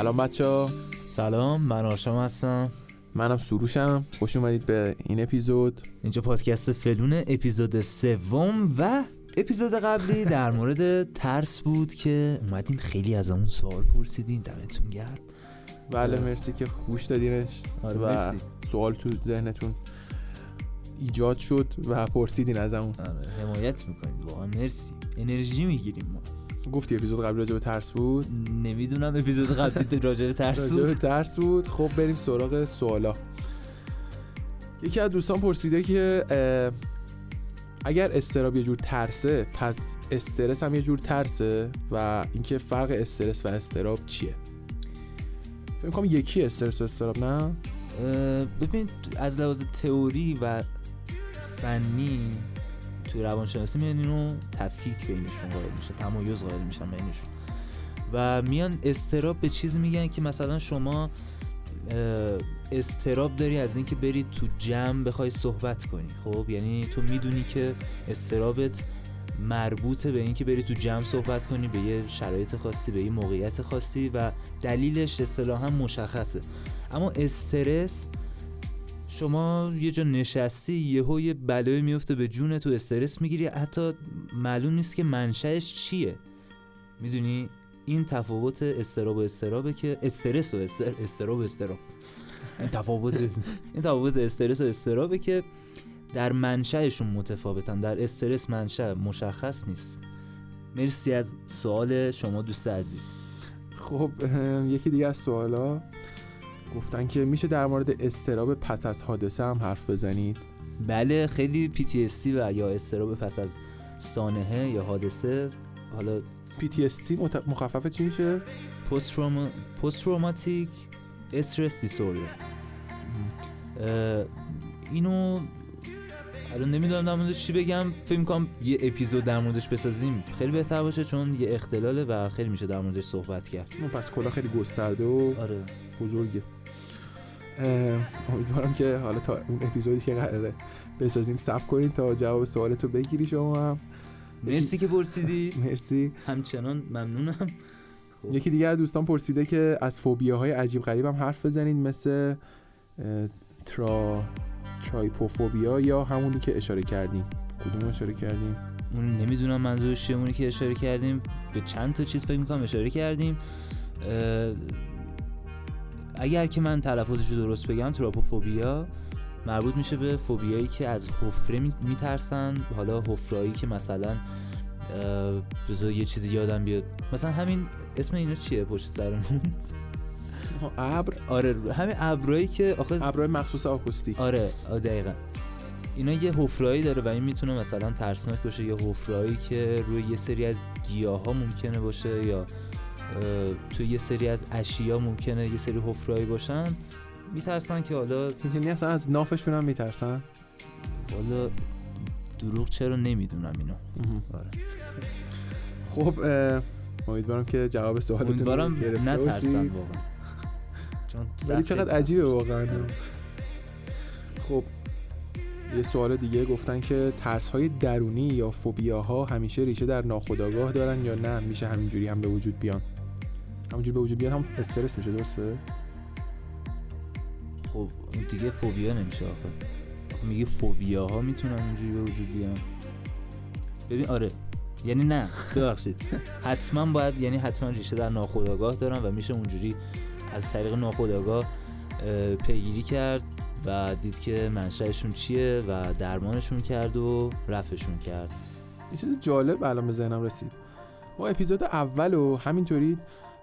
سلام بچه ها. سلام من آشام هستم. منم سروشم. خوش اومدید به این اپیزود. اینجا پادکست فلون اپیزود سوم و اپیزود قبلی در مورد ترس بود که اومدین خیلی از اون سوال پرسیدین دمتون گرم. بله مرسی که گوش دادینش آره و مرسی. سوال تو ذهنتون ایجاد شد و پرسیدین از اون آره حمایت می‌کنید واقعا مرسی. انرژی می‌گیریم ما. گفتی اپیزود قبلی راجع به ترس بود؟ نمی‌دونم اپیزود قبلی راجع به ترس راجع به بود. ترس بود. خب بریم سراغ سوالا. یکی از دوستان پرسیده که اگر استراب یه جور ترسه پس استرس هم یه جور ترسه و اینکه فرق استرس و استراب چیه؟ فکر کنم یکی استرس و استراب نه؟ ببین از لحاظ تئوری و فنی تو روانشناسی میان اینو تفکیک بینشون قائل میشه تمایز قائل میشن بینشون. و میان استراب به چیزی میگن که مثلا شما استراب داری از اینکه بری تو جمع بخوای صحبت کنی خب؟ یعنی تو می‌دونی که استرابت مربوطه به اینکه بری تو جمع صحبت کنی به یه شرایط خاصی به یه موقعیت خاصی و دلیلش اصطلاحا مشخصه. اما استرس شما یه جا نشستی یه بلایی میفته به جون تو استرس می‌گیری. حتی معلوم نیست که منشأش چیه. می‌دونی؟ این تفاوت استراب و استرابه که استرس و استر... استراب و استراب. این تفاوت این تفاوت استرس و استرابه که در منشأشون متفاوتن. در استرس منشأ مشخص نیست. مرسی از سوال شما دوست عزیز. خب یکی دیگه از سوالا. گفتن که میشه در مورد استراب پس از حادثه هم حرف بزنید؟ بله خیلی PTSD و یا استراب پس از سانحه یا حادثه حالا PTSD مت- مخفف چی میشه؟ پست تروماتیک استرس دیسوردر اینو الان نمی‌دونم در موردش چی بگم فکر می‌کنم یه اپیزود در موردش بسازیم خیلی بهتر باشه چون یه اختلاله و خیلی میشه در موردش صحبت کرد. پس کلا خیلی گسترده و آره. بزرگه. امیدوارم که حالا تا اون اپیزودی که قراره بسازیم صبر کنید تا جواب سوالتو بگیری شما هم. مرسی که پرسیدی. مرسی. همچنان ممنونم. خب. یکی دیگه از دوستان پرسیده که از فوبیاهای عجیب غریب هم حرف بزنید مثل ترا ترایپوفوبیا یا همونی که اشاره کردیم. کدوم اشاره کردیم؟ اون نمی‌دونم منظورش چیه اونی که اشاره کردیم. به چند تا چیز فکر می‌کنم اشاره کردیم. اگر که من تلفظش رو درست بگم تراپوفوبیا مربوط میشه به فوبیایی که از حفره می- میترسن. حالا حفرهایی که مثلا بذار یه چیزی یادم بیاد. مثلا همین اسم اینا چیه پشت سرمون؟ ابر؟ آره همین ابرایی که آخه ابرهای مخصوص آکوستیک. آره دقیقا. اینا یه حفرهایی داره و این می‌تونه مثلا ترسناک باشه یه حفرهایی که روی یه سری از گیاه ها ممکنه باشه یا توی یه سری از اشیا ممکنه یه سری حفرهایی باشن. میترسن که حالا یعنی اصلا از نافشون هم میترسن؟ حالا دروغ چرا نمی‌دونم اینو. آره. خب امیدوارم که جواب سوالتون رو امیدوارم نترسن. واقعا. چون ولی چقدر عجیبه. واقعا. خب یه سوال دیگه گفتن که ترس های درونی یا فوبیاها همیشه ریشه در ناخودآگاه دارن یا نه؟ میشه همینجوری هم به وجود بیان. همینجوری به وجود بیان هم استرس میشه درسته؟ خب اون دیگه فوبیا نمیشه آخه. آخه میگه فوبیا ها می‌تونن اونجوری به وجود بیان. ببین آره. یعنی نه. ببخشید. حتما باید یعنی حتما ریشه در ناخودآگاه دارن و میشه اونجوری از طریق ناخودآگاه اه، پیگیری کرد و دید که منشأشون چیه و درمانشون کرد و رفعشون کرد. یه چیز جالب الان به ذهنم رسید. ما اپیزود اول و همینطوری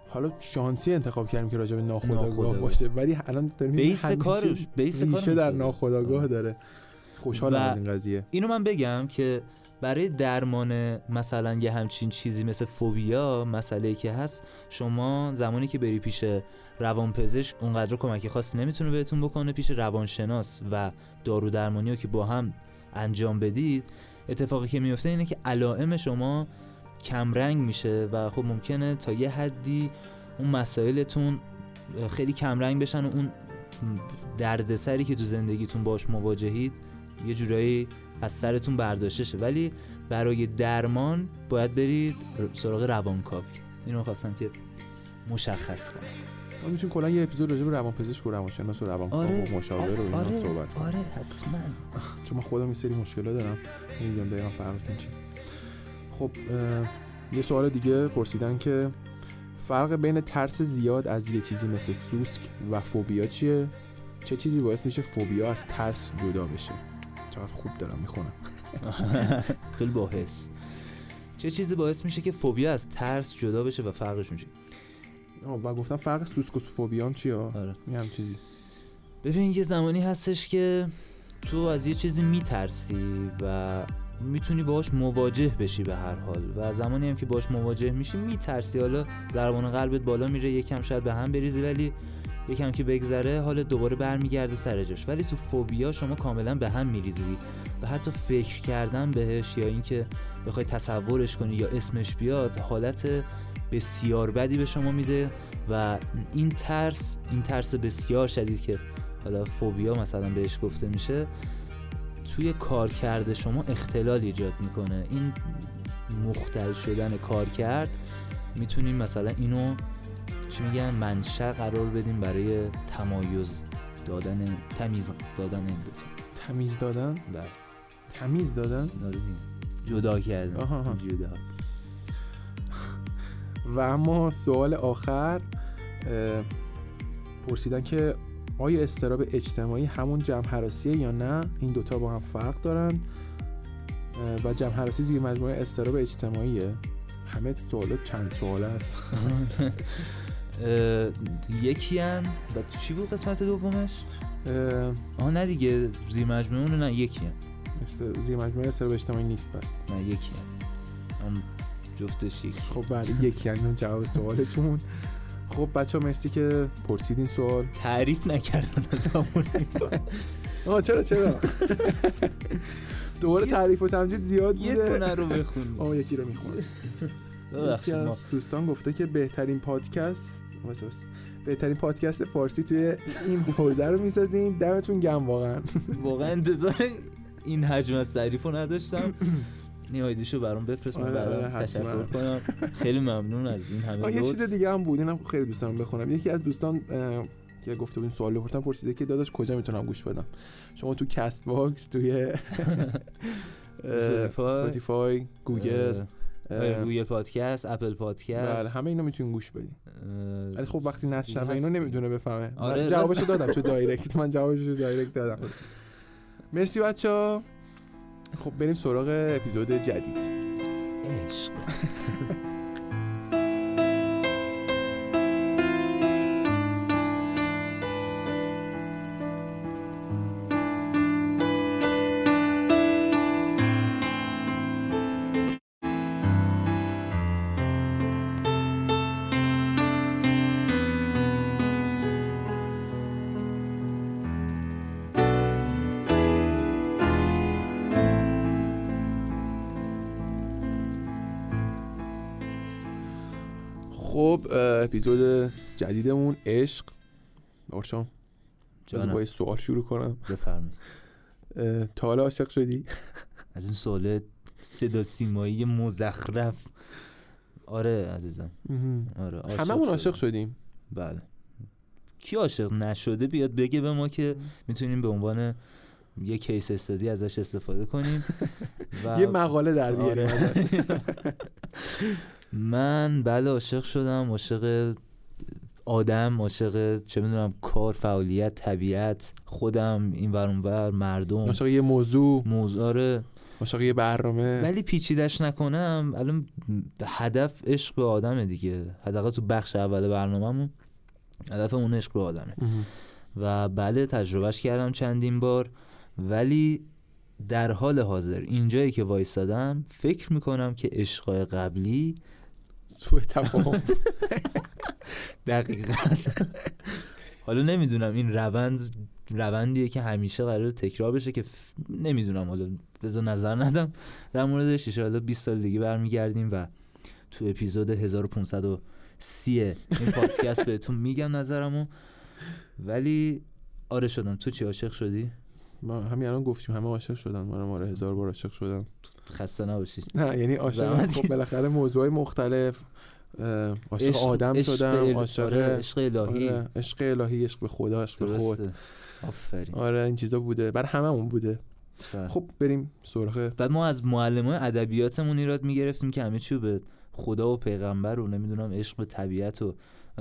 حالا شانسی انتخاب کردیم که راجع به ناخودآگاه ناخودآگاه. باشه ولی الان داریم بیس کارش بیس کارش در. ناخودآگاه. داره خوشحالم و- از این قضیه اینو من بگم که برای درمان مثلا یه همچین چیزی مثل فوبیا مسئله که هست شما زمانی که بری پیش روانپزشک اونقدر کمک خاصی نمی‌تونه بهتون بکنه پیش روانشناس و دارو درمانی رو که با هم انجام بدید اتفاقی که میفته اینه که علائم شما کمرنگ میشه و خب ممکنه تا یه حدی اون مسائلتون خیلی کمرنگ بشن و اون دردسری که تو زندگیتون باش مواجهید یه جورایی از سرتون برداشته شه. ولی برای درمان باید برید سراغ روانکاوی. اینو خواستم که مشخص کنم. ما می‌تونیم کلا یه اپیزود راجع به روانپزشک و روانشناس و روانکاو آره. و مشاور و اینا آره صحبت آره حتما. چون من خودم یه سری مشکلات دارم. نمی‌دونم دقیقا فرقتون چی خب یه سوال دیگه پرسیدن که فرق بین ترس زیاد از یه چیزی مثل سوسک و فوبیا چیه؟ چه چیزی باعث میشه فوبیا از ترس جدا بشه؟ چقدر خوب دارم می‌خونم. خیلی باحث. چه چیزی باعث میشه که فوبیا از ترس جدا بشه و فرقش میشه؟ و گفتم فرق سوسک و فوبیا هم چیه؟ آره. یه هم چیزی. ببین یه زمانی هستش که تو از یه چیزی میترسی و می‌تونی باهاش مواجه بشی به هر حال. و زمانی هم که باهاش مواجه میشی میترسی. حالا ضربان قلبت بالا میره یکم شاید به هم بریزی ولی یکم که بگذره حال دوباره برمیگرده سر جاش. ولی تو فوبیا شما کاملا به هم میریزی. و حتی فکر کردن بهش یا اینکه بخوای تصورش کنی یا اسمش بیاد حالت بسیار بدی به شما میده. و این ترس این ترس بسیار شدید که حالا فوبیا مثلا بهش گفته میشه. توی کار کرده شما اختلال ایجاد می‌کنه. این مختل شدن کار کرد می‌تونیم مثلا اینو چی میگن منشأ قرار بدیم برای تمایز دادن تمیز دادن این دوتا تمیز دادن؟ بله. تمیز دادن. جدا کردن. آها، آها. جدا. و اما سوال آخر پرسیدن که آیا استراب اجتماعی همون جمع حراسیه یا نه؟ این دوتا با هم فرق دارن. و جمع حراسی زیر مجموعه استراب اجتماعیه. همه سوالات چند سوال اه، یکی هم و تو چی بود قسمت دومش؟ آها نه دیگه. زیر مجموعه اونو نه یکی هم. است- زیر مجموعه استراب اجتماعی نیست پس. نه یکی هم. جفتش یکی. خب بله یکی هم جواب سوالتون. خب بچه ها مرسی که پرسیدین سوال. تعریف نکردن از همون. آه چرا چرا؟ دوباره تعریف و تمجید زیاد یه بوده. دونه رو بخون. آه یکی رو از دوستان گفته که بهترین پادکست واسه. بهترین پادکست فارسی توی این حوزه رو می‌سازین. دمتون گرم واقعا. واقعا انتظار این حجم از تعریف رو نداشتم. نه آیدیشو برام بفرست من آره، آره، بعدم حتما. تشکر کنم. خیلی ممنون از این همه یه چیز دیگه هم بود اینم خیلی دوست دارم بخونم. یکی از دوستان که گفته بود این سوال بپرسن پرسیده که داداش کجا می‌تونم گوش بدم؟ شما تو کست باکس توی اسپاتیفای. گوگل گوگل پادکست اپل بله پادکست همه اینا می‌تونین گوش بدین ولی خب وقتی نشنوه اینو. نمی‌دونه بفهمه. آره، جوابشو دادم تو دایرکت من جوابشو دایرکت دادم. مرسی بچه خب بریم سراغ اپیزود جدید. عشق. اپیزود جدیدمون عشق. نورشام از. با سوال شروع کنم. بفرمایید. تا حالا عاشق شدی؟ از این سوال صدا سیمایی مزخرف. آره عزیزم. آره هممون. عاشق شدیم. بله. کی عاشق نشده بیاد بگه به ما که می‌تونیم به عنوان یه کیس استادی ازش استفاده کنیم. و یه مقاله در بیاریم آره. من بله عاشق شدم عاشق آدم عاشق چه می‌دونم کار فعالیت طبیعت خودم این ور ور مردم. عاشق یه موضوع. موضوع آره. عاشق یه برنامه. ولی پیچیدش نکنم الان هدف عشق به آدمه دیگه. حداقل تو بخش اول برنامهمون هدف اون عشق به آدمه. مهم. و بله تجربهش کردم چندین بار. ولی در حال حاضر اینجایی که وایستادم فکر می‌کنم که عشقای قبلی سوء تفاهم. دقیقا. حالا نمی‌دونم این روند روندیه که همیشه قرار تکرار بشه که ف... نمی‌دونم حالا بذار نظر ندم. در موردش حالا 20 سال دیگه برمیگردیم و تو اپیزود 1530 این پادکست بهتون میگم نظرمو. ولی آره شدم. تو چی عاشق شدی؟ ما همین الان گفتیم همه عاشق شدن منم آره هزار بار عاشق شدم. خسته نباشی. نه یعنی عاشق خب بالاخره موضوعای مختلف عاشق آدم عشق شدم عاشق آره، عشق الهی. آره، عشق الهی عشق به خدا عشق به خود. آفرین. آره این چیزا بوده. برای هممون بوده. بله. خب بریم سراغ بعد ما از معلم ادبیاتمون ایراد می‌گرفتیم که همه چی رو به خدا و پیغمبر و نمی‌دونم عشق به طبیعت و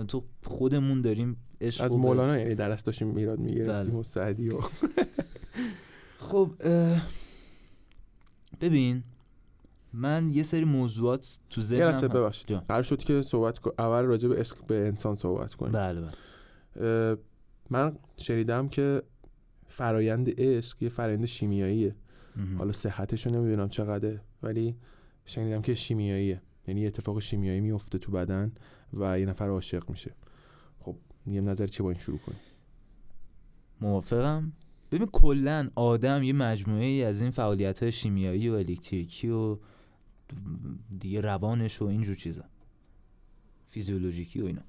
تو خودمون داریم عشق از مولانا یعنی درس داشتیم میراد می‌گرفتیم بله. و سعدی و خب ببین من یه سری موضوعات تو ذهنم هست. ببخشید. قرار شد که صحبت اول راجع به عشق به انسان صحبت کنیم. بله بله. من شنیدم که فرایند عشق یه فرایند شیمیاییه. مهم. حالا صحتش رو نمی‌دونم چقدره ولی شنیدم که شیمیاییه. یعنی اتفاق شیمیایی میفته تو بدن و یه نفر عاشق میشه. خب یه نظر چی با این شروع کنیم؟ موافقم. ببین کلا آدم یه مجموعه ای از این فعالیت های شیمیایی و الکتریکی و دیگه روانش و اینجور چیزا فیزیولوژیکی و اینا.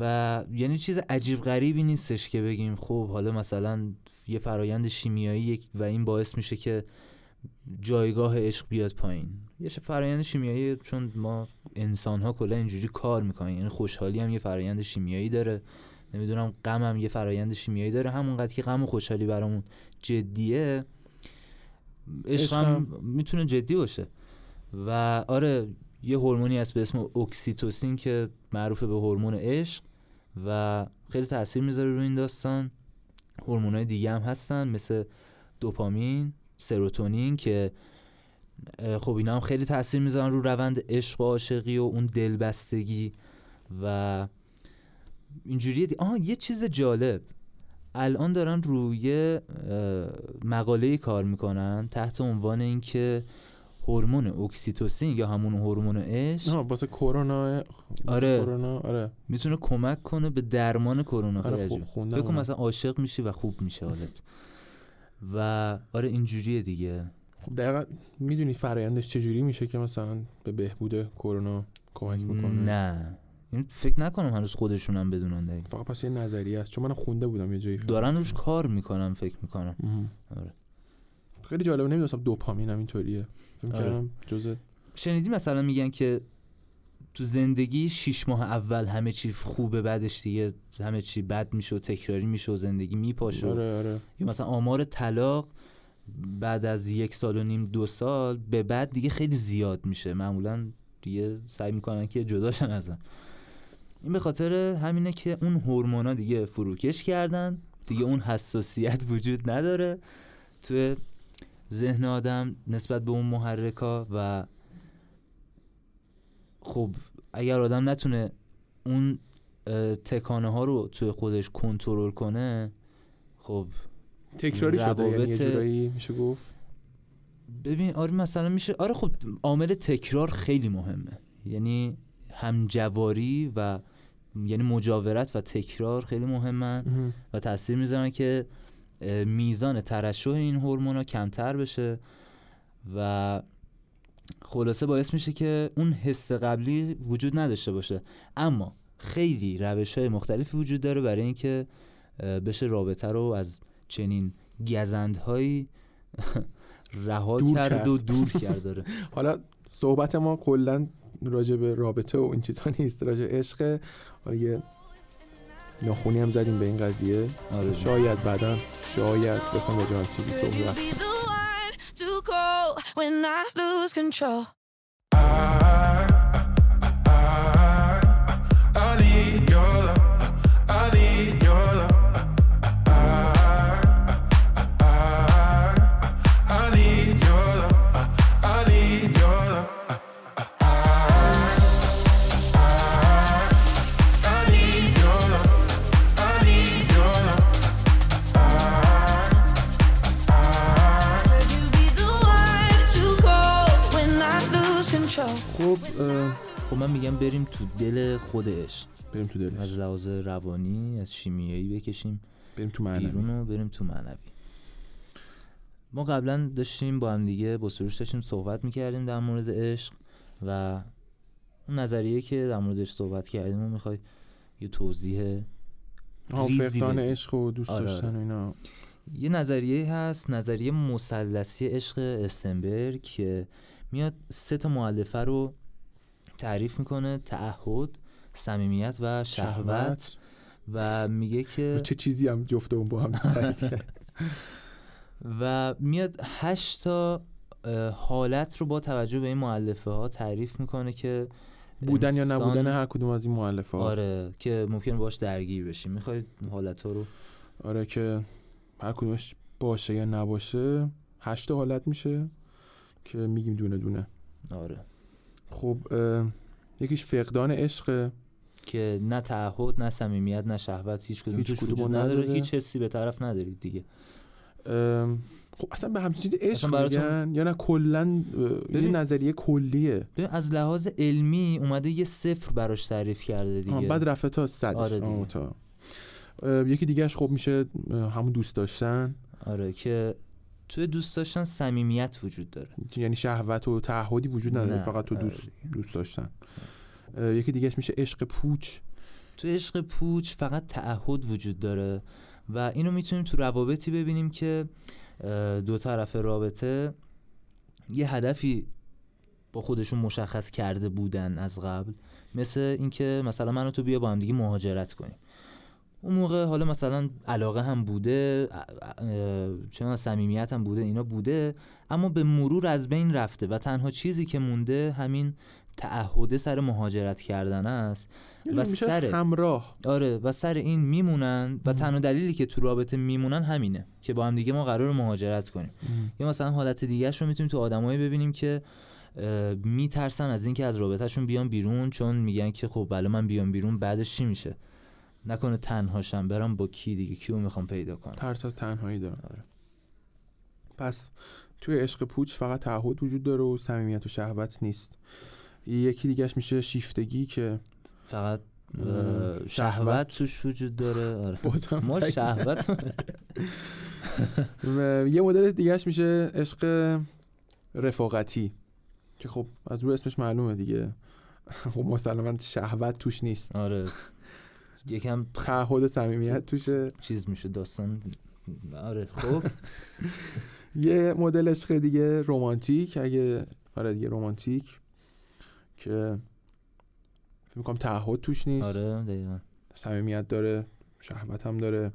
و یعنی چیز عجیب غریبی نیستش که بگیم خب حالا مثلا یه فرایند شیمیایی و این باعث میشه که جایگاه عشق بیاد پایین. یه فرایند شیمیایی چون ما انسان ها کلا اینجوری کار می‌کنیم یعنی خوشحالی هم یه فرایند شیمیایی داره. نمی‌دونم غم هم یه فرایند شیمیایی داره. همونقدر که غم و خوشحالی برامون جدیه. عشق هم می‌تونه جدی باشه. و آره یه هورمونی هست به اسم اکسیتوسین که معروف به هورمون عشق و خیلی تاثیر می‌ذاره روی این داستان. هورمونای دیگه هم هستن مثل دوپامین سروتونین که خب اینا هم خیلی تاثیر می‌ذارن رو روند عشق و عاشقی و اون دلبستگی و اینجوریه دی... آه یه چیز جالب. الان دارن روی مقاله کار می‌کنن تحت عنوان اینکه هورمون اکسیتوسین یا همون هورمون عشق. آها واسه کرونا آره. کرونا آره. می‌تونه کمک کنه به درمان کرونا آره، فکر کن. مثلا عاشق میشی و خوب میشه حالت. و آره اینجوریه دیگه. خب دقیقا می‌دونی فرایندش چجوری میشه که مثلا به بهبود کرونا کمک می‌کنه نه این فکر نکنم هنوز خودشون هم بدونن دقیق. فقط پس یه نظریه است چون من خونده بودم یه جایی دارن روش کار می‌کنم فکر می‌کنم. آره. خیلی جالبه نمی‌دونستم دوپامین هم اینطوریه فکر آره. جزء شنیدی مثلا میگن که تو زندگی شیش ماه اول همه چی خوبه بعدش دیگه همه چی بد میشه و تکراری میشه و زندگی میپاشه آره آره یا مثلا آمار طلاق بعد از یک سال و نیم دو سال به بعد دیگه خیلی زیاد میشه معمولا دیگه سعی می‌کنن که جداشن ازم این به خاطر همینه که اون هورمونا دیگه فروکش کردن. دیگه اون حساسیت وجود نداره. توی ذهن آدم نسبت به اون محرکا و خب اگر آدم نتونه اون تکانه ها رو توی خودش کنترل کنه خب تکراری شده یعنی یه جورایی میشه گفت؟ ببین آره مثلا میشه آره خب عامل تکرار خیلی مهمه. یعنی همجواری و یعنی مجاورت و تکرار خیلی مهمن مهم. و تاثیر می‌ذارن که میزان ترشح این هورمونا کمتر بشه و خلاصه باعث میشه که اون حس قبلی وجود نداشته باشه اما خیلی روش های مختلفی وجود داره برای اینکه بشه رابطه رو از چنین گزندهایی رها کرد. و دور کرد داره حالا صحبت ما کلا راجع به رابطه و این چیزا نیست راجع به عشق. حالا یه ناخونی هم زدیم به این قضیه. آره. شاید بعدا شاید بخوام راجع به هم چیزی صحبت be من میگم بریم تو دل خود عشق بریم تو از دلش لحاظ روانی از شیمیایی بکشیم. بریم تو معنی بیرون و بریم تو معنوی. ما قبلا داشتیم با هم دیگه با سروش داشتیم صحبت می‌کردیم در مورد عشق و اون نظریه که در موردش صحبت کردیم و می‌خوای یه توضیح بدیم. عشق و دوست آره، داشتن و اینا. یه نظریه هست نظریه مثلثی عشق استنبرگ که میاد سه تا مؤلفه رو تعریف می‌کنه تعهد صمیمیت و شهوت و میگه که چه چیزی هم جفته اون با هم. و میاد هشت تا حالت رو با توجه به این معلفه ها تعریف می‌کنه که بودن یا نبودن هر کدوم از این مؤلفه ها آره که ممکن باش درگیر بشیم. می‌خواید حالت ها رو؟ آره که هر کدومش باشه یا نباشه هشت حالت میشه که میگیم دونه دونه. آره. خب یکیش فقدان عشق. که نه تعهد نه صمیمیت نه شهوت هیچ کدوم هیچ وجود نداره. هیچ حسی به طرف ندارید دیگه. خب اصلا به همچین چیزی عشق میگن یا نه کلا یه نظریه کلیه. ببین از لحاظ علمی اومده یه صفر براش تعریف کرده دیگه. بعد رفته تا صدش. آره دیگه. تا. یکی دیگهش خب میشه همون دوست داشتن. آره که توی دوست داشتن صمیمیت وجود داره. یعنی شهوت و تعهدی وجود نداره نه، فقط تو آره. دوست. دوست داشتن. یکی دیگهش میشه عشق پوچ. تو عشق پوچ فقط تعهد وجود داره و اینو می‌تونیم تو روابطی ببینیم که دو طرف رابطه یه هدفی با خودشون مشخص کرده بودن از قبل. مثل اینکه مثلا من و تو بیا با هم دیگه مهاجرت کنیم. اون موقع حالا مثلا علاقه هم بوده چه صمیمیت هم بوده اینا بوده اما به مرور از بین رفته و تنها چیزی که مونده همین تعهده سر مهاجرت کردن است و سر همراه. آره و سر این میمونن و. تنها دلیلی که تو رابطه میمونن همینه که با هم دیگه ما قرار مهاجرت کنیم. یا مثلا حالت دیگه رو می‌تونیم تو آدمایی ببینیم که میترسن از اینکه از رابطهشون بیان بیرون چون میگن که خب بله من بیام بیرون بعدش چی میشه؟ نکنه تنهاشم برم با کی دیگه کیو می‌خوام پیدا کنم ترس از تنهایی دارن آره. پس توی عشق پوچ فقط تعهد وجود داره و صمیمیت و شهوت نیست یکی دیگهش میشه شیفتگی که فقط شهوت. توش وجود داره آره. ما. شهوت و یه مدل دیگهش میشه عشق رفاقتی که خب از روی اسمش معلومه دیگه خب مسلما شهوت توش نیست آره یکم تعهد صمیمیت توشه. چیز میشه داستان. آره خب. یه مدل عشق دیگه رمانتیک اگه آره دیگه رمانتیک که فکر می‌کنم تعهد توش نیست. آره دقیقا. صمیمیت داره شهوت هم داره.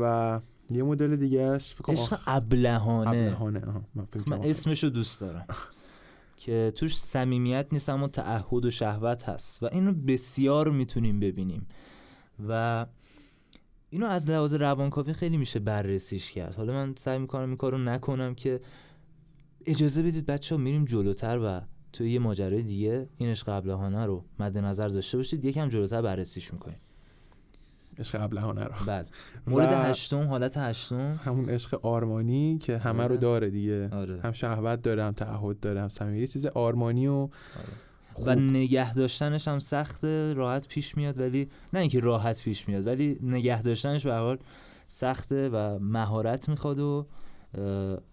و یه مدل دیگهش فکر کنم عشق ابلهانه. من آخر. اسمشو دوست دارم. که توش صمیمیت نیست اما تعهد و شهوت هست و اینو بسیار می‌تونیم ببینیم. و اینو از لحاظ روانکاوی خیلی میشه بررسیش کرد. حالا من سعی می‌کنم این کارو نکنم که اجازه بدید بچه ها میریم جلوتر و توی یه ماجرای دیگه این عشق ابلهانه رو مد نظر داشته باشید. یکم جلوتر بررسیش می‌کنیم. عشق ابلهانه رو. بله مورد هشتم حالت هشتم. همون عشق آرمانی که همه رو آره. داره دیگه. آره. هم شهوت داره هم تعهد داره هم صمیمیت. یه چیز آرمانی و خوب. و نگه داشتنش هم سخته راحت پیش میاد ولی نه اینکه راحت پیش میاد ولی نگه داشتنش به حال سخته و مهارت می‌خواد و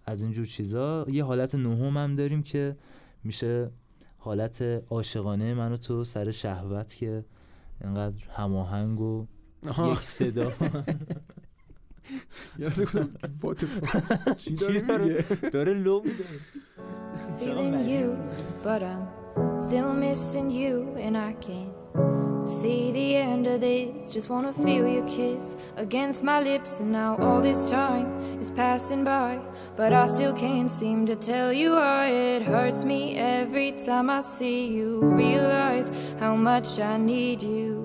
از اینجور چیزا. یه حالت نهم هم داریم که میشه حالت عاشقانه من و تو سر شهوت که اینقدر هماهنگ و آها. یک صدا یه لحظه گفتم what the fuck؟ چی چی داره داره؟ میگه؟ داره لو میده Feeling used, but I'm still missing you, and I can't see the end of this. Just wanna feel your kiss against my lips, and now all this time is passing by, but I still can't seem to tell you why it hurts me every time I see you. Realize how much I need you.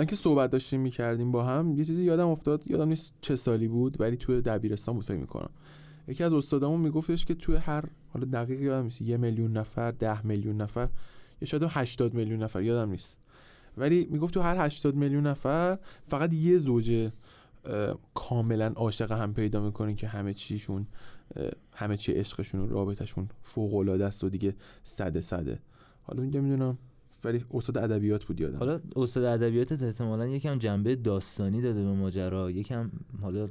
الان که صحبت داشتیم می‌کردیم با هم یه چیزی یادم افتاد یادم نیست چه سالی بود ولی توی دبیرستان بود فکر می‌کنم. یکی از استادامون میگفتش که توی هر حالا دقیق یادم نیست یه میلیون نفر ده میلیون نفر یا شاید هم 80 میلیون نفر یادم نیست. ولی می‌گفت تو هر 80 میلیون نفر فقط یه زوجه اه، کاملا عاشق هم پیدا می‌کنین که همه چیشون همه چی عشقشون و رابطهشون فوق العاده است و دیگه صده صده. حالا اینجا می‌دونم ولی استاد ادبیات بود یادم. حالا استاد ادبیاتت احتمالا یکم جنبه داستانی داده به ماجرا یکم حالا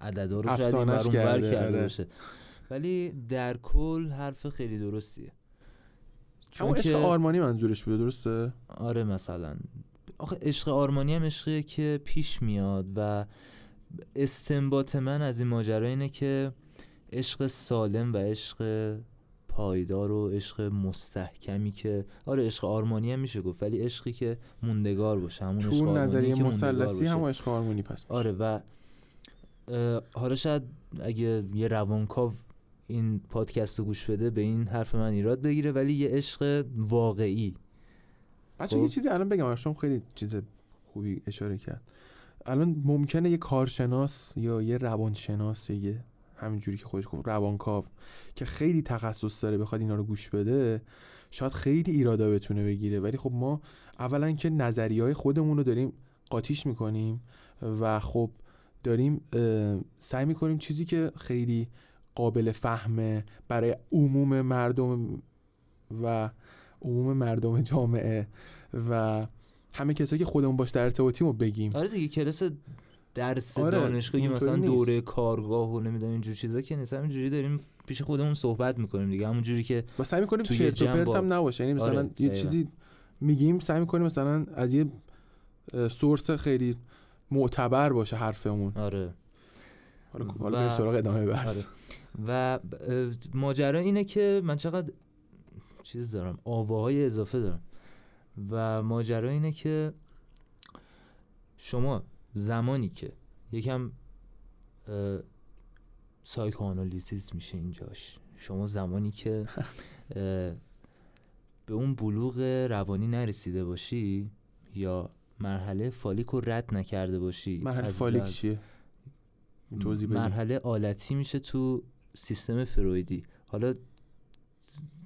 عددا رو شاید این ور کرده، آره. باشه. ولی در کل حرف خیلی درستیه. چون اما عشق که آرمانی منظورش بوده درسته؟ آره مثلا. آخه عشق آرمانی هم عشقیه که پیش میاد و استنباط من از این ماجرا اینه که عشق سالم و عشق پایدار و عشق مستحکمی که آره عشق آرمانی هم میشه گفت ولی عشقی که موندگار باشه همون تو نظریه مثلثی باشه. هم عشق آرمانی پس آره و حالا شاید اگه یه روانکاو این پادکست رو گوش بده به این حرف من ایراد بگیره ولی یه عشق واقعی بچه خب. یه چیزی الان بگم شما خیلی چیز خوبی اشاره کرد الان ممکنه یه کارشناس یا یه روانشناس یا یه همینجوری که خودش گفت روانکاو که خیلی تخصص داره بخواد اینا رو گوش بده شاید خیلی ایرادا بتونه بگیره. ولی خب ما اولا که نظریه های خودمون رو داریم قاطیش می‌کنیم و خب داریم سعی می‌کنیم چیزی که خیلی قابل فهمه برای عموم مردم و عموم مردم جامعه و همه کسایی که خودمون باش در ارتباطیم رو بگیم. آره دیگه کلاس درس آره، دانشگاهی مثلا نیست. دوره کارگاه و نمی‌دونم اینجور چیزا که نیست. همینجوری داریم پیش خودمون صحبت می‌کنیم دیگه. همونجوری که و سعی می‌کنیم چرت و پرت هم نباشه. یعنی مثلا آره، یه. چیزی میگیم سعی می‌کنیم مثلا از یه سورس خیلی معتبر باشه حرفمون. آره. حالا و- حالا بریم سراغ ادامه بحث. آره. و ماجرا اینه که من چقدر چیز دارم آواهای اضافه دارم. و ماجرا اینه که شما زمانی که یکم psychoanalysis میشه اینجاش. شما زمانی که به اون بلوغ روانی نرسیده باشی یا مرحله phallic رو رد نکرده باشی مرحله phallic چیه؟ توضیح. مرحله آلتی میشه تو سیستم فرویدی. حالا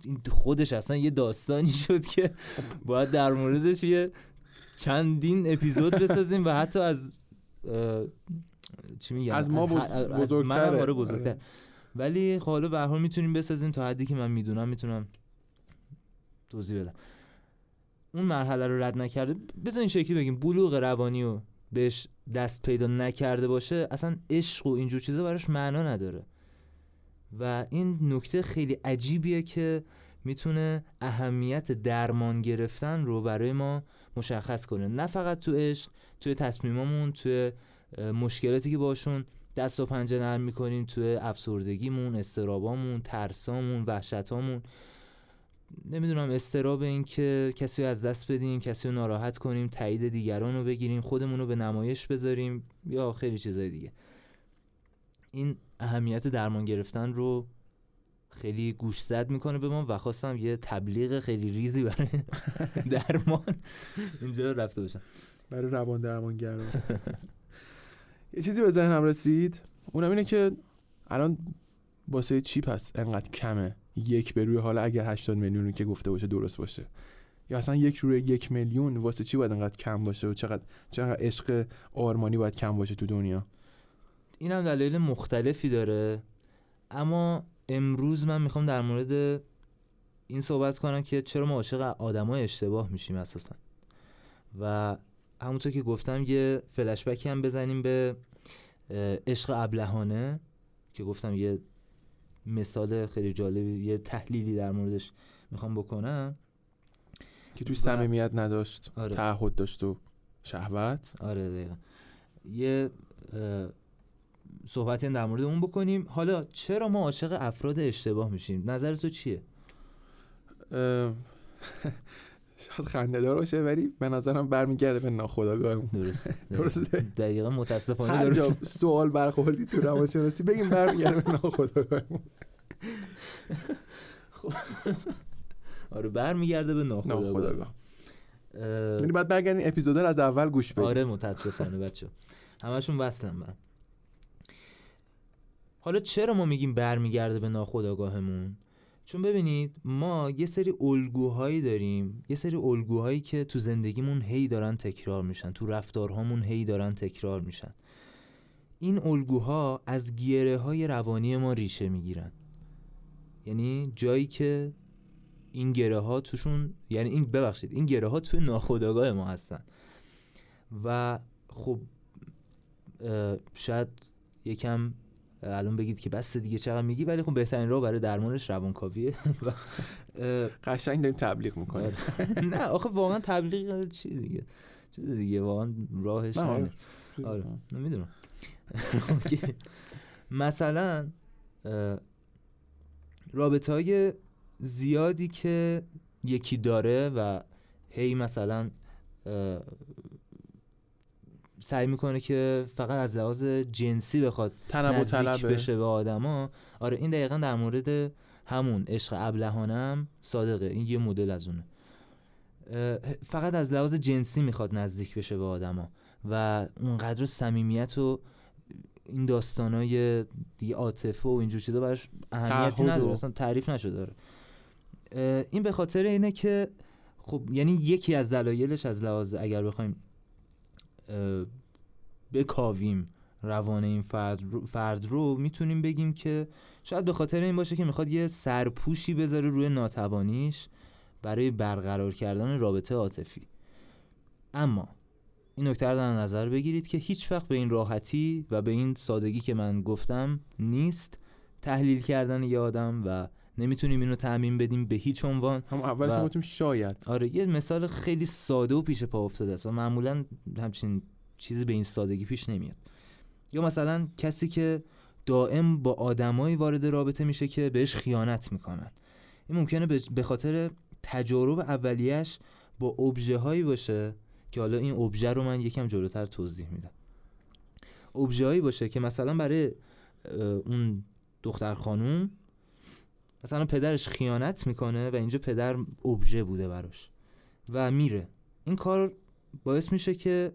این خودش اصلا یه داستانی شد که باید در موردش یه چندین اپیزود بسازیم و حتی از چی میگم از ما از بزرگتره. آره بزرگتر آره. ولی خب حالا به هر حال می‌تونیم بسازیم تا حدی که من می‌دونم می‌تونم توضیح بدم اون مرحله رو رد نکرده بذار این شکلی بگیم بلوغ روانی و بهش دست پیدا نکرده باشه اصلا عشق و اینجور چیزا براش معنا نداره و این نکته خیلی عجیبیه که می‌تونه اهمیت درمان گرفتن رو برای ما مشخص کنه. نه فقط تو عشق توی تصمیمامون توی مشکلاتی که باشون دست و پنجه نرم می‌کنیم توی افسردگیمون استرابامون ترسامون وحشتامون. نمی‌دونم استراب این که کسی رو از دست بدیم کسی رو ناراحت کنیم تایید دیگران رو بگیریم خودمون رو به نمایش بذاریم یا خیلی چیزای دیگه. این اهمیت درمان گرفتن رو خیلی گوش زد می‌کنه به ما و خواستم یه تبلیغ خیلی ریزی برای درمان اینجا رفته باشم. برای روان درمانگرا. یه چیزی به ذهنم رسید. اونم اینه که الان واسه چی پس انقدر کمه یک به روی حالا اگر 80 میلیون که گفته باشه درست باشه؟ یا اصلا یک روی یک میلیون واسه چی باید انقدر کم باشه و چقدر چقدر عشق آرمانی باید کم باشه تو دنیا؟ این هم دلایل مختلفی داره. اما امروز من می‌خوام در مورد این صحبت کنم که چرا ما عاشق آدمای اشتباه میشیم اساسا. و همونطور که گفتم یه فلشبکی هم بزنیم به عشق ابلهانه که گفتم یه مثال خیلی جالبی یه تحلیلی در موردش می‌خوام بکنم. که توی و- صمیمیت نداشت آره. تعهد داشت و شهوت. آره دقیقا. یه هم در مورد اون بکنیم. حالا چرا ما عاشق افراد اشتباه میشیم؟ نظر تو چیه؟ شاید خنده دار باشه ولی به نظرم برمیگرده به ناخودآگاهمون. درسته. درسته. دقیقا متاسفانه هر جا درسته. سوال برخوردی تو روانشناسی بگیم برمیگرده به ناخودآگاهمون. آره برمیگرده به ناخودآگاه. ناخودآگاه. اه، یعنی باید برگردین اپیزودا رو از اول گوش بدید. آره متاسفانه بچه همشون وصلن من حالا چرا ما میگیم برمیگرده به ناخودآگاهمون؟ چون ببینید ما یه سری الگوهایی داریم یه سری الگوهایی که تو زندگیمون هی دارن تکرار میشن تو رفتارهامون هی دارن تکرار میشن. این الگوها از گیره های روانی ما ریشه می‌گیرن. یعنی جایی که این گره ها توشون یعنی این ببخشید این گره ها توی ناخودآگاه ما هستن. و خب شاید یکم الان بگید که بس دیگه چقدر میگی ولی خب بهترین راه برای درمانش روانکاویه. قشنگ داریم تبلیغ می‌کنیم. نه آخه واقعا تبلیغ چی دیگه؟ چیز دیگه واقعا راهش. آره. آره. نمی‌دونم. مثلا رابطه های زیادی که یکی داره و هی مثلا سعی می‌کنه که فقط از لحاظ جنسی بخواد تنوع نزدیک طلبه. بشه به آدما. آره این دقیقا در مورد همون عشق ابلهانه هم صادقه. این یه مدل از اونه. فقط از لحاظ جنسی می‌خواد نزدیک بشه به آدما و اونقدر صمیمیت و این داستانای دیگه عاطفه و اینجور چیزا براش اهمیتی و- نداره اصلا تعریف نشده داره. این به خاطر اینه که خب یعنی یکی از دلایلش از لحاظ اگر بخوایم بکاویم روان این فرد رو, فرد رو می‌تونیم بگیم که شاید به خاطر این باشه که می‌خواد یه سرپوشی بذاره روی ناتوانیش برای برقرار کردن رابطه عاطفی. اما این نکته رو در نظر بگیرید که هیچ وقت به این راحتی و به این سادگی که من گفتم نیست تحلیل کردن یه آدم و نمی‌تونیم اینو تعمین بدیم به هیچ عنوان هم اولش و- گفتیم شاید. آره یه مثال خیلی ساده و پیش پا افتاده است و معمولا همچین چیزی به این سادگی پیش نمیاد. یا مثلا کسی که دائم با آدمایی وارد رابطه میشه که بهش خیانت می‌کنن. این ممکنه به- خاطر تجارب اولیش با ابژه هایی باشه که حالا این ابژه رو من یکم جلوتر توضیح میدم. ابژه هایی باشه که مثلا برای اون دختر خانوم مثلا پدرش خیانت می‌کنه و اینجا پدر ابژه بوده براش و میره. این کار باعث میشه که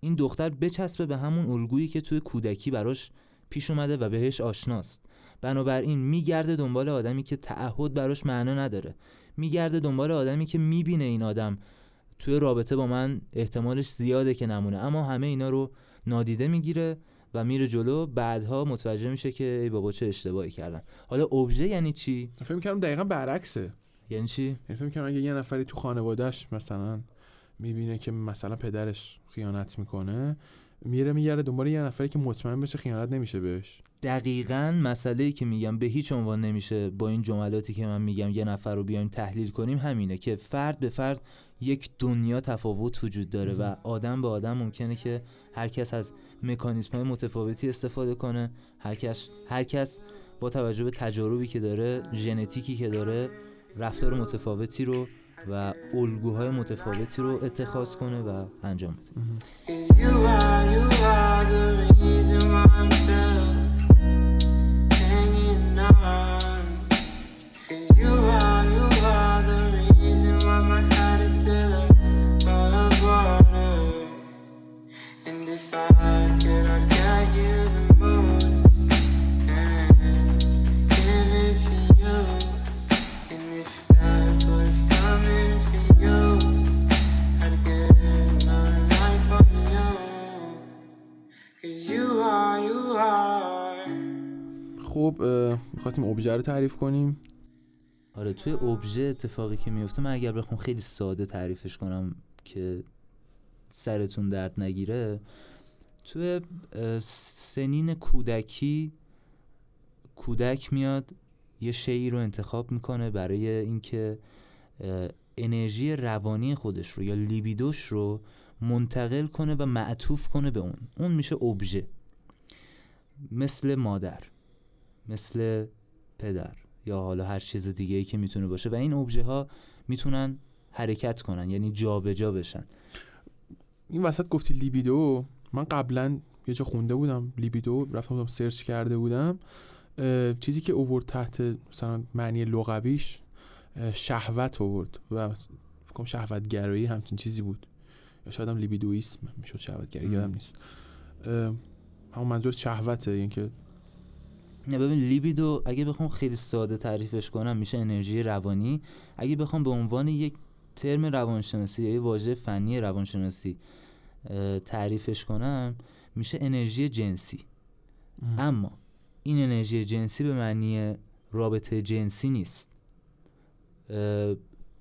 این دختر بچسبه به همون الگویی که توی کودکی براش پیش اومده و بهش آشناست. بنابراین میگرده دنبال آدمی که تعهد براش معنا نداره. میگرده دنبال آدمی که می‌بینه این آدم توی رابطه با من احتمالش زیاده که نمونه. اما همه اینا رو نادیده می‌گیره و میره جلو بعدها متوجه میشه که ای بابا چه اشتباهی کردم. حالا ابژه یعنی چی؟ فکر می‌کردم دقیقا برعکسه. یعنی چی؟ یعنی فکر می‌کردم اگه یه نفری تو خانوادهش مثلا می‌بینه که مثلا پدرش خیانت می‌کنه میره میگرده دنبال یه نفری که مطمئن بشه خیانت نمیشه بهش. دقیقا مسئله که میگم به هیچ عنوان نمیشه با این جملاتی که من میگم یه نفر رو بیایم تحلیل کنیم همینه که فرد به فرد یک دنیا تفاوت وجود داره و آدم به آدم ممکنه که هر کس از مکانیزم های متفاوتی استفاده کنه هر کس, هر کس با توجه به تجاربی که داره ژنتیکی که داره رفتار متفاوتی رو و الگوهای متفاوتی رو اتخاذ کنه و انجام بده. خب می‌خواستیم ابژه رو تعریف کنیم. آره توی ابژه اتفاقی که میفته من اگر بخوام خیلی ساده تعریفش کنم که سرتون درد نگیره توی سنین کودکی کودک میاد یه شیعی رو انتخاب می‌کنه برای اینکه انرژی روانی خودش رو یا لیبیدوش رو منتقل کنه و معطوف کنه به اون. اون میشه ابژه مثل مادر. مثل پدر یا حالا هر چیز دیگه ای که می‌تونه باشه. و این ابژه ها می‌تونن حرکت کنن یعنی جابجا بشن. این وسط گفتی لیبیدو. من قبلا یه جا خونده بودم لیبیدو. رفتم بودم سرچ کرده بودم. چیزی که اوورد تحت مثلا معنی لغویش شهوت اوورد. و فکر کنم شهوتگرایی همچین چیزی بود. یا شاید هم لیبیدویسم می‌شد شهوتگری ام. یادم نیست. همون منظور شهوته یعنی که نه ببین لیبیدو اگه بخوام خیلی ساده تعریفش کنم میشه انرژی روانی. اگه بخوام به عنوان یک ترم روانشناسی یا یه واژه فنی روانشناسی تعریفش کنم میشه انرژی جنسی. اما این انرژی جنسی به معنی رابطه جنسی نیست.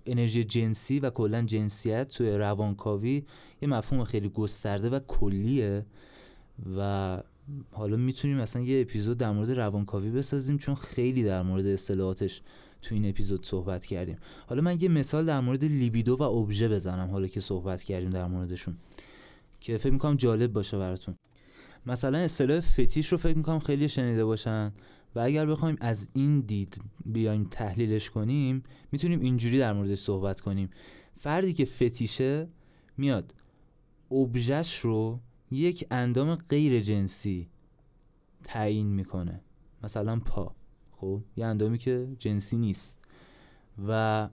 انرژی جنسی و کلا جنسیت توی روانکاوی یه مفهوم خیلی گسترده و کلیه و حالا می‌تونیم مثلا یه اپیزود در مورد روانکاوی بسازیم چون خیلی در مورد اصطلاحاتش تو این اپیزود صحبت کردیم. حالا من یه مثال در مورد لیبیدو و ابژه بزنم حالا که صحبت کردیم در موردشون که فکر می‌کنم جالب باشه براتون. مثلا اصطلاح فتیش رو فکر می‌کنم خیلی شنیده باشن و اگر بخوایم از این دید بیایم تحلیلش کنیم می‌تونیم اینجوری در موردش صحبت کنیم. فردی که فتیشه میاد ابژش رو یک اندام غیر جنسی تعیین می‌کنه. مثلا پا خب؟ یه اندامی که جنسی نیست. و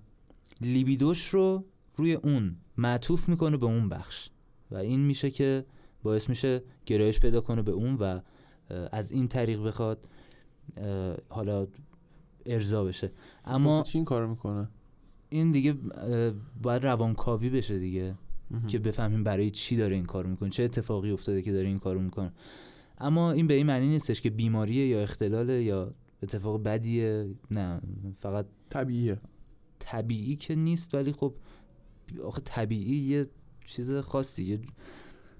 لیبیدوش رو روی اون معطوف می‌کنه به اون بخش. و این میشه که باعث میشه گرایش پیدا کنه به اون و از این طریق بخواد حالا ارضا بشه. اما چی این کارو می‌کنه؟ این دیگه باید روانکاوی بشه دیگه. که بفهمیم برای چی داره این کارو می‌کنه چه اتفاقی افتاده که داره این کارو می‌کنه. اما این به این معنی نیستش که بیماریه یا اختلاله یا اتفاق بدیه نه فقط طبیعیه. طبیعی که نیست ولی خب آخه طبیعی یه چیز خاصی یه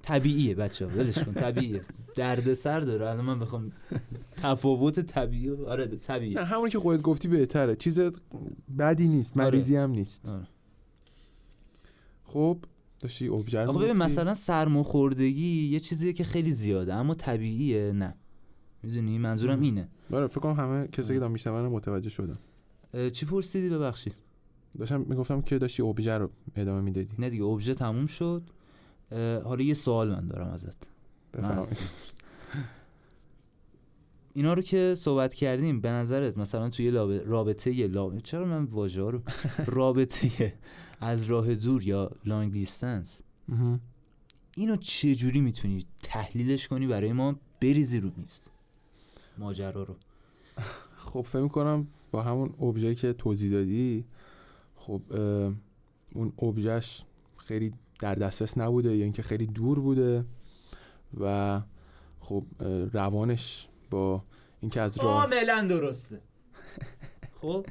طبیعیه بچه ها ولش کن طبیعیه. درد سر داره. الان من بخوام تفاوت طبیعی آره طبیعیه. نه همون که خودت گفتی بهتره. چیز بدی نیست آره. مریضی هم نیست. آره. خب داشتی ابژه رو آخه ببین؟ مثلا سرماخوردگی یه چیزیه که خیلی زیاده اما طبیعیه نه. می‌دونی؟ منظورم. اینه. آره فکر کنم همه کسی که دارن میشنون متوجه شدن. چی پرسیدی؟ ببخشید. داشتم می‌گفتم که داشتی ابژه رو ادامه می‌دادی. نه دیگه ابژه تموم شد. حالا یه سوال من دارم ازت. اینا رو که صحبت کردیم به نظرت مثلا توی رابطه یه لاب... چرا من واژه رو رابطه از راه دور یا لانگ دیستنس. اینو چجوری می‌تونی تحلیلش کنی برای ما بریزی رو میز ماجرا رو خب فکر می‌کنم با همون ابژه‌ای که توضیح دادی خب اون ابژهش خیلی در دسترس نبوده یا اینکه خیلی دور بوده و خب روانش با اینکه از راه کاملا درسته. خب؟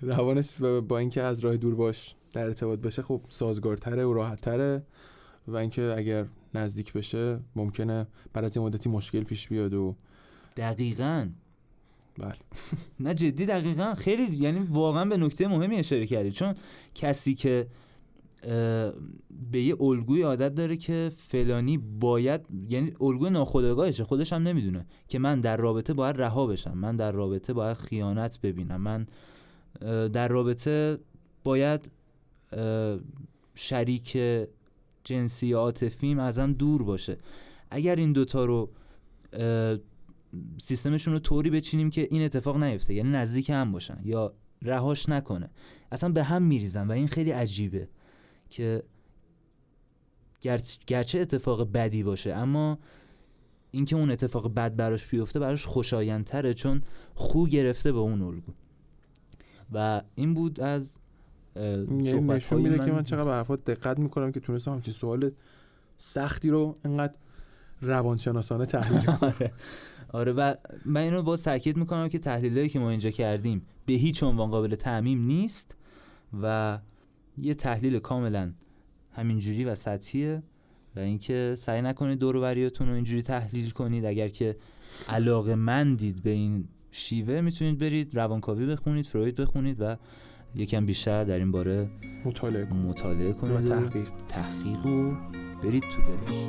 روانش با اینکه از راه دور باش در ارتباط بشه خب سازگارتره و راحتتره و اینکه اگر نزدیک بشه ممکنه بعد از یه مدتی مشکل پیش بیاد و دقیقاً. بله. نه جدی دقیقا. خیلی یعنی واقعا به نکته مهمی اشاره کردی. چون کسی که به یه الگوی عادت داره که فلانی باید یعنی الگوی ناخودآگاهشه خودش هم نمی‌دونه که من در رابطه باید رها بشم من در رابطه باید خیانت ببینم من در رابطه باید شریک جنسی عاطفیم ازم دور باشه. اگر این دوتا رو سیستمشون رو طوری بچینیم که این اتفاق نیفته یعنی نزدیک هم باشن یا رهاش نکنه اصلا به هم میریزن و این خیلی عجیبه. که گرچ- گرچه اتفاق بدی باشه اما اینکه اون اتفاق بد براش بیفته براش خوشایندتره چون خو گرفته به اون الگو. و این بود از یعنی صحبت‌های نشون میده که من چقدر به حرفات دقت می‌کنم که تونستم همچین سوال سختی رو انقدر روانشناسانه تحلیل کنم. آره. آره و من اینو باز تاکید می‌کنم که تحلیلایی که ما اینجا کردیم به هیچ عنوان قابل تعمیم نیست و یه تحلیل کاملا همینجوری و سطحیه و اینکه سعی نکنید دور و رو اینجوری تحلیل کنید. اگر که علاقه مندید به این شیوه می‌تونید برید روانکاوی بخونید فروید بخونید و یکم بیشتر در این باره مطالعه مطالعه کنید و تحقیق. تحقیق و برید تو دلش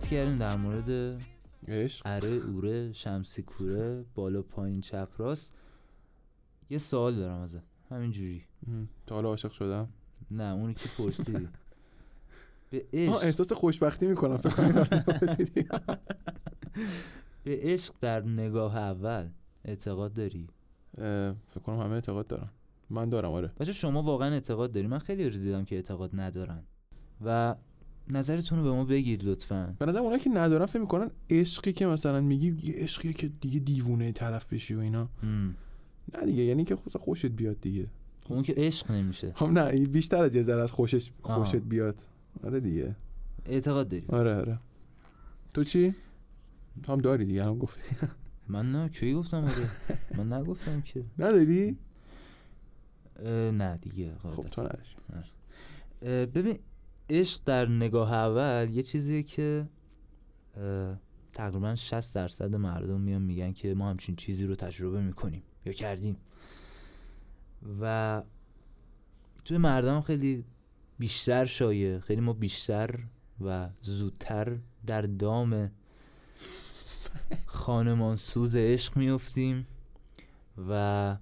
صحبت کردیم در مورد عشق. اره اوره شمسی کوره بالا پایین چپ راست. یه سوال دارم ازت. همینجوری. تا حالا عاشق شدم؟ نه اونی که پرسیدی. به عشق. احساس خوشبختی می‌کنم. به عشق در نگاه اول اعتقاد داری؟ فکر کنم همه اعتقاد دارن. من دارم آره. بچه شما واقعا اعتقاد داری؟ من خیلی رو دیدم که اعتقاد ندارن. و نظرتون رو به ما بگید لطفا. به نظر اونایی که ندارن فکر می‌کنن عشقی که مثلا میگی یه عشقیه که دیگه دیوونه طرف بشی و اینا. نه دیگه یعنی که خود خوشت بیاد دیگه. خب اون که عشق نمیشه. خب نه بیشتر از یه ذره از خوشش آه. خوشت بیاد. آره دیگه. اعتقاد داری آره آره. تو چی؟ هم داری دیگه هم گفتی. من نه کی گفتم آره؟ من نگفتم که. نداری؟ نه دیگه خب. تو نداری. اه، ببین عشق در نگاه اول یه چیزیه که تقریبا 60 درصد مردم میان میگن که ما همچین چیزی رو تجربه می‌کنیم یا کردیم. و توی مردم خیلی بیشتر شایع خیلی ما بیشتر و زودتر در دام خانمان سوز عشق میفتیم و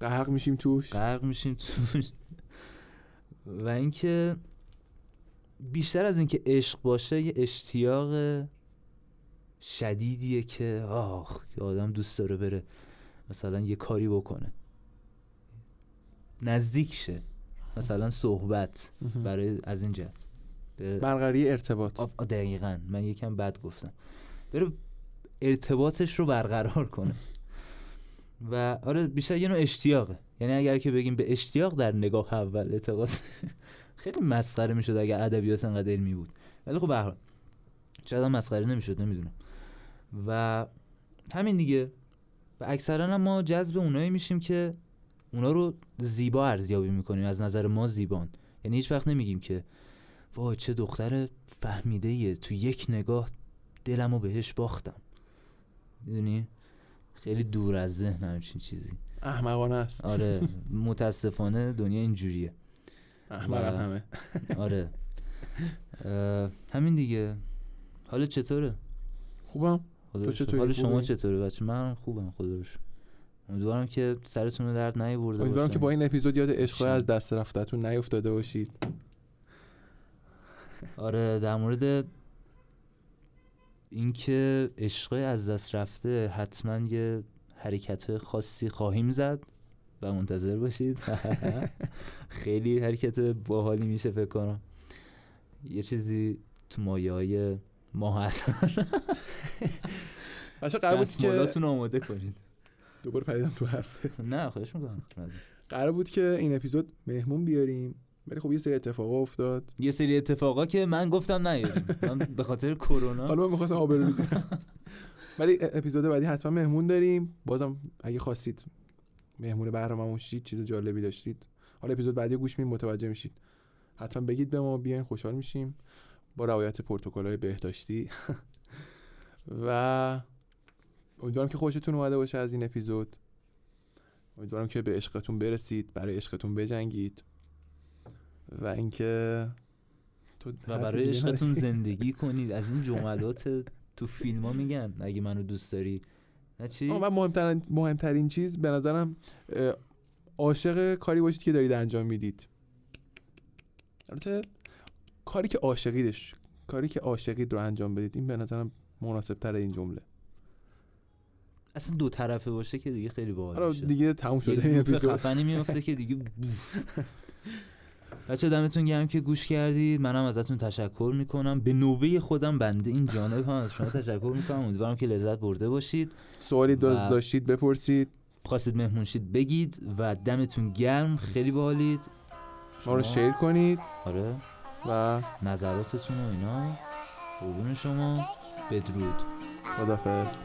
غرق میشیم توش. غرق میشیم توش. و اینکه بیشتر از اینکه عشق باشه یه اشتیاق شدیدیه که آخ که آدم دوست داره بره مثلا یه کاری بکنه. نزدیک شه. مثلا صحبت برای از این جهت. برقراری ارتباط. دقیقا. من یکم بد گفتم. بره ارتباطش رو برقرار کنه. و آره بیشتر یه نوع اشتیاقه. یعنی اگر که بگیم به اشتیاق در نگاه اول اعتقاد خیلی مسخره می‌شد اگر ادبیات انقدر علمی بود. ولی خب به هر مسخره نمی‌شد نمی‌دونم. و همین دیگه. و اکثرا هم ما جذب اونایی میشیم که اونا رو زیبا ارزیابی می‌کنیم. از نظر ما زیبان. یعنی هیچ وقت نمیگیم که وای چه دختر فهمیده ایه تو یک نگاه دلمو بهش باختم. می‌دونی؟ خیلی دور از ذهن همچین چیزی. احمقانه است. آره. متاسفانه دنیا اینجوریه. احمقن و- همه آره همین دیگه حالا چطوره خوبم تو. چطوری؟ شما؟ چطوره بچه من خوبم شکر. امیدوارم که سرتون رو درد نیورده امیدوارم باشه که با این اپیزود یاد عشقای شما. از دست رفتتون نیفتاده باشید آره در مورد اینکه عشق از دست رفته حتما یه حرکت خاصی خواهیم زد و منتظر باشید. خیلی حرکت باحالی میشه فکر کنم. یه چیزی تو مایه های ما هست. بچه قرار بود که آماده کنید. دوباره پریدم تو حرف. نه خواهش می‌کنم. قرار بود که این اپیزود مهمون بیاریم ولی خب یه سری اتفاقا افتاد. یه سری اتفاقا که من گفتم نیاریم. من به خاطر کرونا. حالا من می‌خواستم آبرو ولی اپیزود بعدی حتما مهمون داریم. بازم اگه خواستید مهمون برنامه‌مون شید چیز جالبی داشتید. حالا اپیزود بعدی گوش میدین متوجه میشید. حتما بگید به ما بیاین خوشحال میشیم. با رعایت پروتکل‌های بهداشتی. و امیدوارم که خوشتون اومده باشه از این اپیزود. امیدوارم که به عشقتون برسید برای عشقتون بجنگید. و اینکه تو و برای عشقتون؟ زندگی کنید. از این جملات تو فیلم ها میگن اگه منو دوست داری نه چی؟ و مهمترین مهمترین چیز به نظرم عاشق کاری باشید که دارید انجام می‌دید البته کاری که عاشقیدش کاری که عاشقید رو انجام بدید این به نظرم مناسب تر این جمله اصلا دو طرفه باشه که دیگه خیلی باحال حالا میشه دیگه تموم شده این اپیزود خفنی میفته که دیگه. بچه دمتون گرم که گوش کردید. منم ازتون تشکر می‌کنم. به نوبه خودم بنده این جانب هم از شما تشکر می‌کنم. امیدوارم که لذت برده باشید سوالی داز داشتید بپرسید. خواستید مهمون شید بگید و دمتون گرم. خیلی باحالید. ما رو شیر کنید. آره. و نظراتتون و اینا. قربون شما. بدرود. خدافظ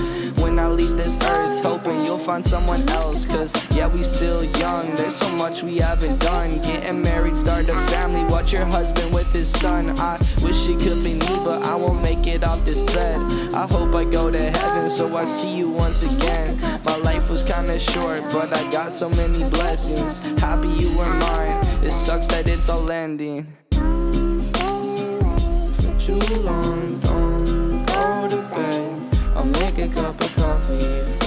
when I leave this earth. Hoping you'll find someone else, cause yeah, we still young. There's so much we haven't done. Getting married, start a family, watch your husband with his son. I wish it could be me, but I won't make it off this bed. I hope I go to heaven, so I see you once again. My life was kinda short, but I got so many blessings. Happy you were mine. It sucks that it's all ending. Don't stay away for too long. Don't go to bed. I'll make a cup of please.